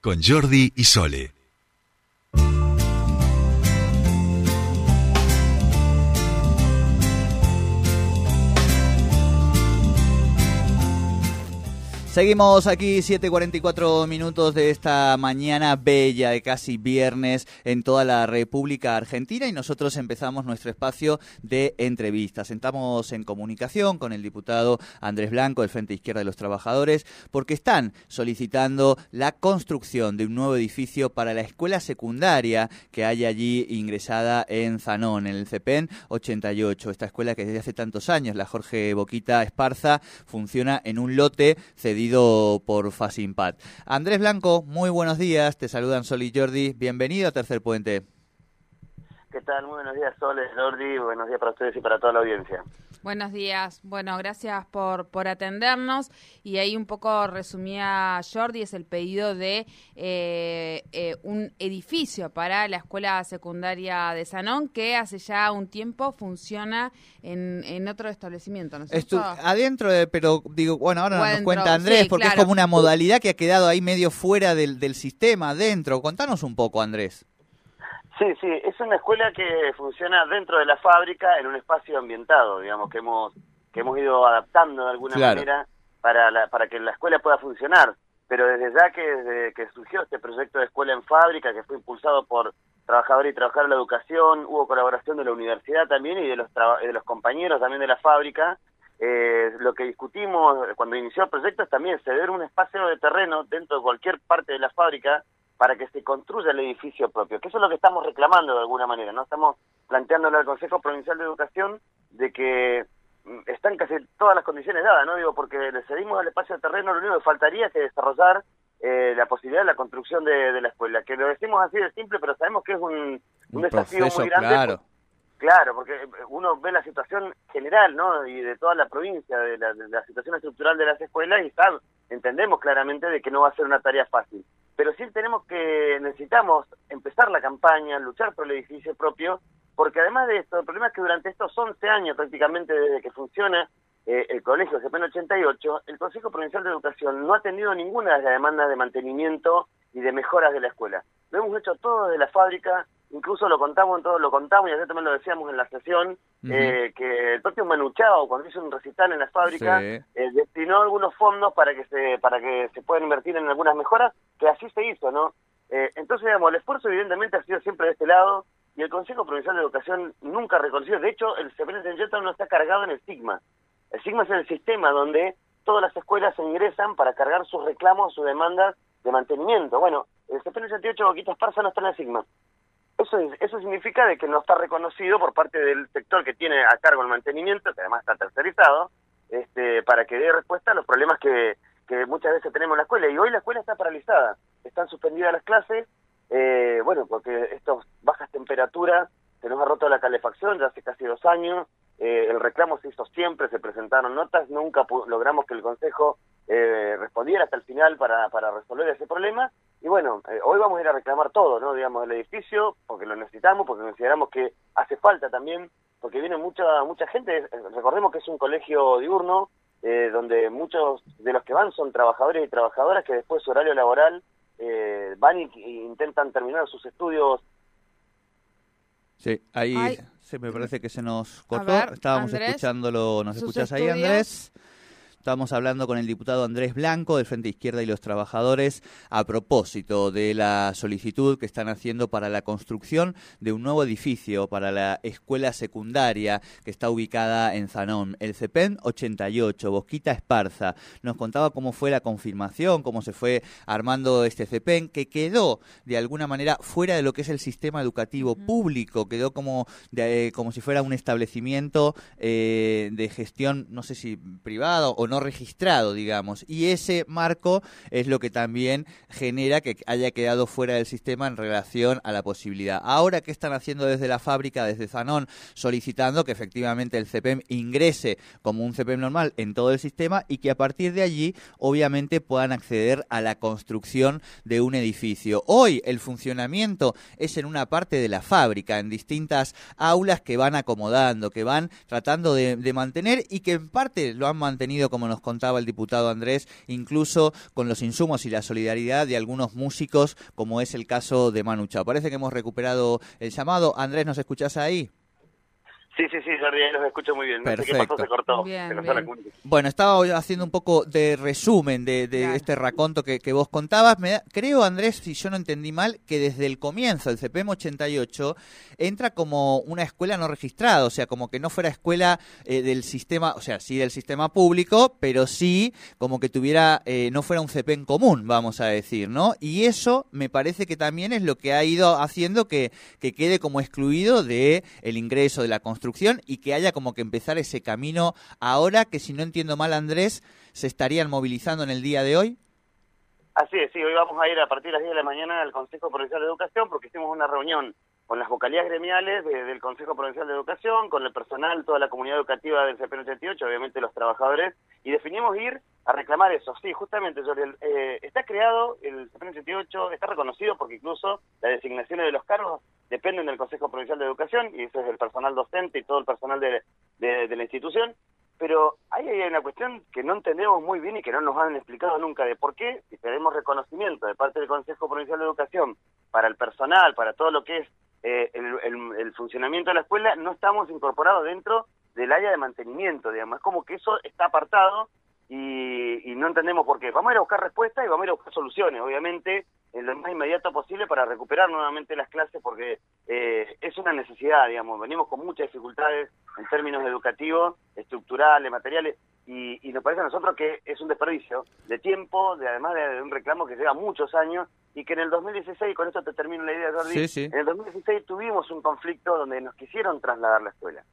Con Jordi y Sole. Seguimos aquí 7.44 minutos de esta mañana bella de casi viernes en toda la República Argentina y nosotros empezamos nuestro espacio de entrevistas. Estamos en comunicación con el diputado Andrés Blanco del Frente Izquierda de los Trabajadores porque están solicitando la construcción de un nuevo edificio para la escuela secundaria que hay allí ingresada en Zanón, en el CEPEN 88. Esta escuela que desde hace tantos años, la Jorge Boquita Esparza, funciona en un lote cedido por Fasimpat. Andrés Blanco, muy buenos días, te saludan Sol y Jordi, bienvenido a Tercer Puente. Muy buenos días, Sol, Jordi, buenos días para ustedes y para toda la audiencia. Buenos días. Bueno, gracias por, por atendernos. Y ahí un poco resumía Jordi, es el pedido de eh, eh, un edificio para la escuela secundaria de Sanón, que hace ya un tiempo funciona en, en otro establecimiento, ¿no es adentro, de, pero digo, bueno, ahora nos cuenta Andrés, porque es como una modalidad que ha quedado ahí medio fuera del, del sistema, adentro. Contanos un poco, Andrés. Sí, sí, es una escuela que funciona dentro de la fábrica en un espacio ambientado, digamos, que hemos que hemos ido adaptando de alguna manera para, la, para que la escuela pueda funcionar. Pero desde ya que, desde que surgió este proyecto de escuela en fábrica, que fue impulsado por trabajadores y trabajar en la educación, hubo colaboración de la universidad también y de los, de los compañeros también de la fábrica. Eh, lo que discutimos cuando inició el proyecto es también ceder un espacio de terreno dentro de cualquier parte de la fábrica para que se construya el edificio propio, que eso es lo que estamos reclamando de alguna manera, ¿no? Estamos planteándole al Consejo Provincial de Educación de que mm, están casi todas las condiciones dadas, ¿no? Digo, porque le cedimos al espacio de terreno, lo único que faltaría es que desarrollar eh, la posibilidad de la construcción de, la escuela, que lo decimos así de simple, pero sabemos que es un, desafío muy grande. Claro. Claro, porque uno ve la situación general, ¿no? Y de toda la provincia, de la, de la situación estructural de las escuelas y sabe, entendemos claramente de que no va a ser una tarea fácil pero sí tenemos que, necesitamos empezar la campaña, luchar por el edificio propio, porque además de esto, el problema es que durante estos 11 años prácticamente desde que funciona eh, el colegio CPN 88, el Consejo Provincial de Educación no ha tenido ninguna de las demandas de mantenimiento y de mejoras de la escuela. Lo hemos hecho todo desde la fábrica, incluso lo contamos en todo, lo contamos y ayer también lo decíamos en la sesión, eh, que el propio Manuchao, cuando hizo un recital en la fábrica, eh, destinó algunos fondos para que se para que se puedan invertir en algunas mejoras, que así se hizo, ¿no? Eh, entonces, digamos, el esfuerzo evidentemente ha sido siempre de este lado, y el Consejo Provincial de Educación nunca reconoció, de hecho, el CPN no está cargado en el SIGMA. El SIGMA es el sistema donde todas las escuelas se ingresan para cargar sus reclamos, sus demandas de mantenimiento. Bueno, el CPN 88 Boquita Esparza no está en el SIGMA. Eso, eso significa de que no está reconocido por parte del sector que tiene a cargo el mantenimiento, que además está tercerizado, este, para que dé respuesta a los problemas que, que muchas veces tenemos en la escuela. Y hoy la escuela está paralizada, están suspendidas las clases, eh, bueno, porque estas bajas temperaturas se nos ha roto la calefacción ya hace casi dos años, eh, el reclamo se hizo siempre, se presentaron notas, nunca logramos que el Consejo eh, respondiera hasta el final para, para resolver ese problema. Y bueno, eh, hoy vamos a ir a reclamar todo, ¿no? Digamos, el edificio, porque lo necesitamos, porque consideramos que hace falta también, porque viene mucha mucha gente, recordemos que es un colegio diurno, donde muchos de los que van son trabajadores y trabajadoras que después de su horario laboral van e intentan terminar sus estudios Sí, ahí se me parece que se nos cortó. Estábamos escuchándolo. ¿Nos escuchas ahí, Andrés? Estamos hablando con el diputado Andrés Blanco del Frente Izquierda y los Trabajadores a propósito de la solicitud que están haciendo para la construcción de un nuevo edificio para la escuela secundaria que está ubicada en Zanón, el CEPEN 88, Bosquita Esparza. Nos contaba cómo fue la confirmación, cómo se fue armando este CEPEN, que quedó de alguna manera fuera de lo que es el sistema educativo público, quedó como, eh, como si fuera un establecimiento eh, de gestión, no sé si privado o no registrado, digamos. Y ese marco es lo que también genera que haya quedado fuera del sistema en relación a la posibilidad. Ahora, ¿qué están haciendo desde la fábrica, desde Zanón? Solicitando que efectivamente el CPM ingrese como un CPM normal en todo el sistema y que a partir de allí, obviamente, puedan acceder a la construcción de un edificio. Hoy el funcionamiento es en una parte de la fábrica, en distintas aulas que van acomodando, que van tratando de, de mantener y que en parte lo han mantenido como como nos contaba el diputado Andrés, incluso con los insumos y la solidaridad de algunos músicos, como es el caso de Manucha. Parece que hemos recuperado el llamado. Andrés, ¿nos escuchás ahí? Sí, sí, sí, Jordi, los escucho muy bien. Perfecto. se cortó. bueno, estaba haciendo un poco de resumen de, este raconto que, vos contabas. Me creo, Andrés, si yo no entendí mal, que desde el comienzo, el CPM 88, entra como una escuela no registrada, o sea, como que no fuera escuela eh, del sistema, o sea, sí del sistema público, pero sí como que tuviera, eh, no fuera un CP en común, vamos a decir, ¿no? Y eso me parece que también es lo que ha ido haciendo que, que quede como excluido de el ingreso de la construcción y que haya como que empezar ese camino ahora que si no entiendo mal Andrés, se estarían movilizando en el día de hoy. Así es, sí, hoy vamos a ir a partir de las 10 de la mañana al Consejo Provincial de Educación porque hicimos una reunión con las vocalías gremiales del Consejo Provincial de Educación, con el personal, toda la comunidad educativa del CPN 88, obviamente los trabajadores, y definimos ir a reclamar eso. Sí, justamente, eh, está creado el CPN 88, está reconocido porque incluso las designaciones de los cargos dependen del Consejo Provincial de Educación, y eso es el personal docente y todo el personal de, la institución, pero ahí hay una cuestión que no entendemos muy bien y que no nos han explicado nunca de por qué, si tenemos reconocimiento de parte del Consejo Provincial de Educación para el personal, para todo lo que es eh, el, funcionamiento de la escuela, no estamos incorporados dentro del área de mantenimiento, digamos. Es como que eso está apartado y, no entendemos por qué. Vamos a ir a buscar respuestas y vamos a ir a buscar soluciones, obviamente, en lo más inmediato posible para recuperar nuevamente las clases porque eh, es una necesidad, digamos. Venimos con muchas dificultades en términos educativos, estructurales, materiales, y, y nos parece a nosotros que es un desperdicio de tiempo, de además de un reclamo que lleva muchos años y que en el 2016, con esto te termino la idea, Jordi, en el 2016 tuvimos un conflicto donde nos quisieron trasladar la escuela.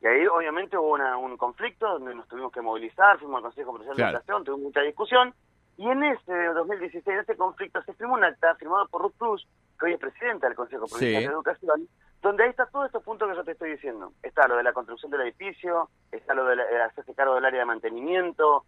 Y ahí obviamente hubo un conflicto donde nos tuvimos que movilizar, fuimos al Consejo Provincial de Educación, tuvimos mucha discusión, y en ese 2016, en ese conflicto, se firmó un acta firmado por Ruth Cruz, que hoy es presidenta del Consejo Provincial de Educación, donde ahí está todos estos puntos que yo te estoy diciendo. Está lo de la construcción del edificio, está lo de eh, hacerse cargo del área de mantenimiento,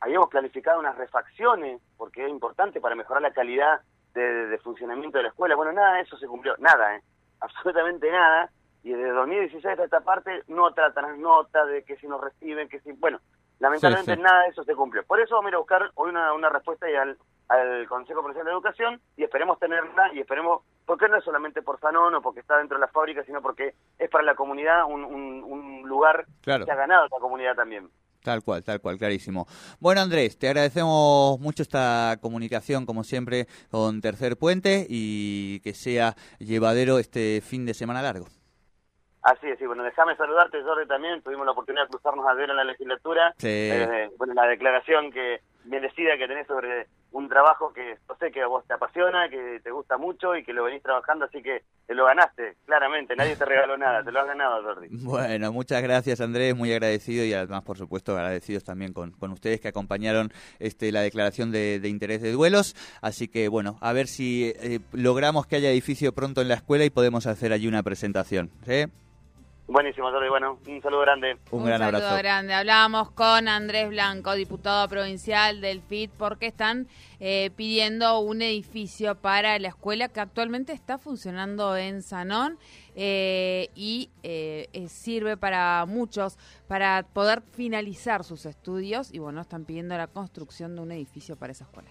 habíamos planificado unas refacciones, porque es importante para mejorar la calidad de, funcionamiento de la escuela. Bueno, nada de eso se cumplió, nada, ¿eh? absolutamente nada. Y desde 2016 hasta esta parte, nota tras nota de que si nos reciben, que si... Bueno, lamentablemente nada de eso se cumplió. Por eso vamos a buscar hoy una, una respuesta y al, al Consejo Provincial de Educación y esperemos tenerla y esperemos, porque no es solamente por Sanón o porque está dentro de la fábrica, sino porque es para la comunidad un, un, lugar que ha ganado la comunidad también. Tal cual, tal cual, clarísimo. Bueno, Andrés, te agradecemos mucho esta comunicación, como siempre, con Tercer Puente y que sea llevadero este fin de semana largo. Así es, y bueno, déjame saludarte, Jorge, también. Tuvimos la oportunidad de cruzarnos a ver en la legislatura. Sí. Eh, bueno, la declaración que merecida que tenés sobre un trabajo que yo sé que a vos te apasiona, que te gusta mucho y que lo venís trabajando, así que te lo ganaste, claramente, nadie te regaló nada, te lo has ganado, Jordi. Bueno, muchas gracias Andrés, muy agradecido y además, por supuesto, agradecidos también con, con ustedes que acompañaron este, la declaración de, interés de duelos, así que bueno, a ver si eh, logramos que haya edificio pronto en la escuela y podemos hacer allí una presentación. ¿sí? Buenísimo, Jordi. Bueno, un saludo grande. Un, gran saludo grande. Hablábamos con Andrés Blanco, diputado provincial del FIT, porque están eh, pidiendo un edificio para la escuela que actualmente está funcionando en Sanón eh, y eh, sirve para muchos para poder finalizar sus estudios y bueno, están pidiendo la construcción de un edificio para esa escuela.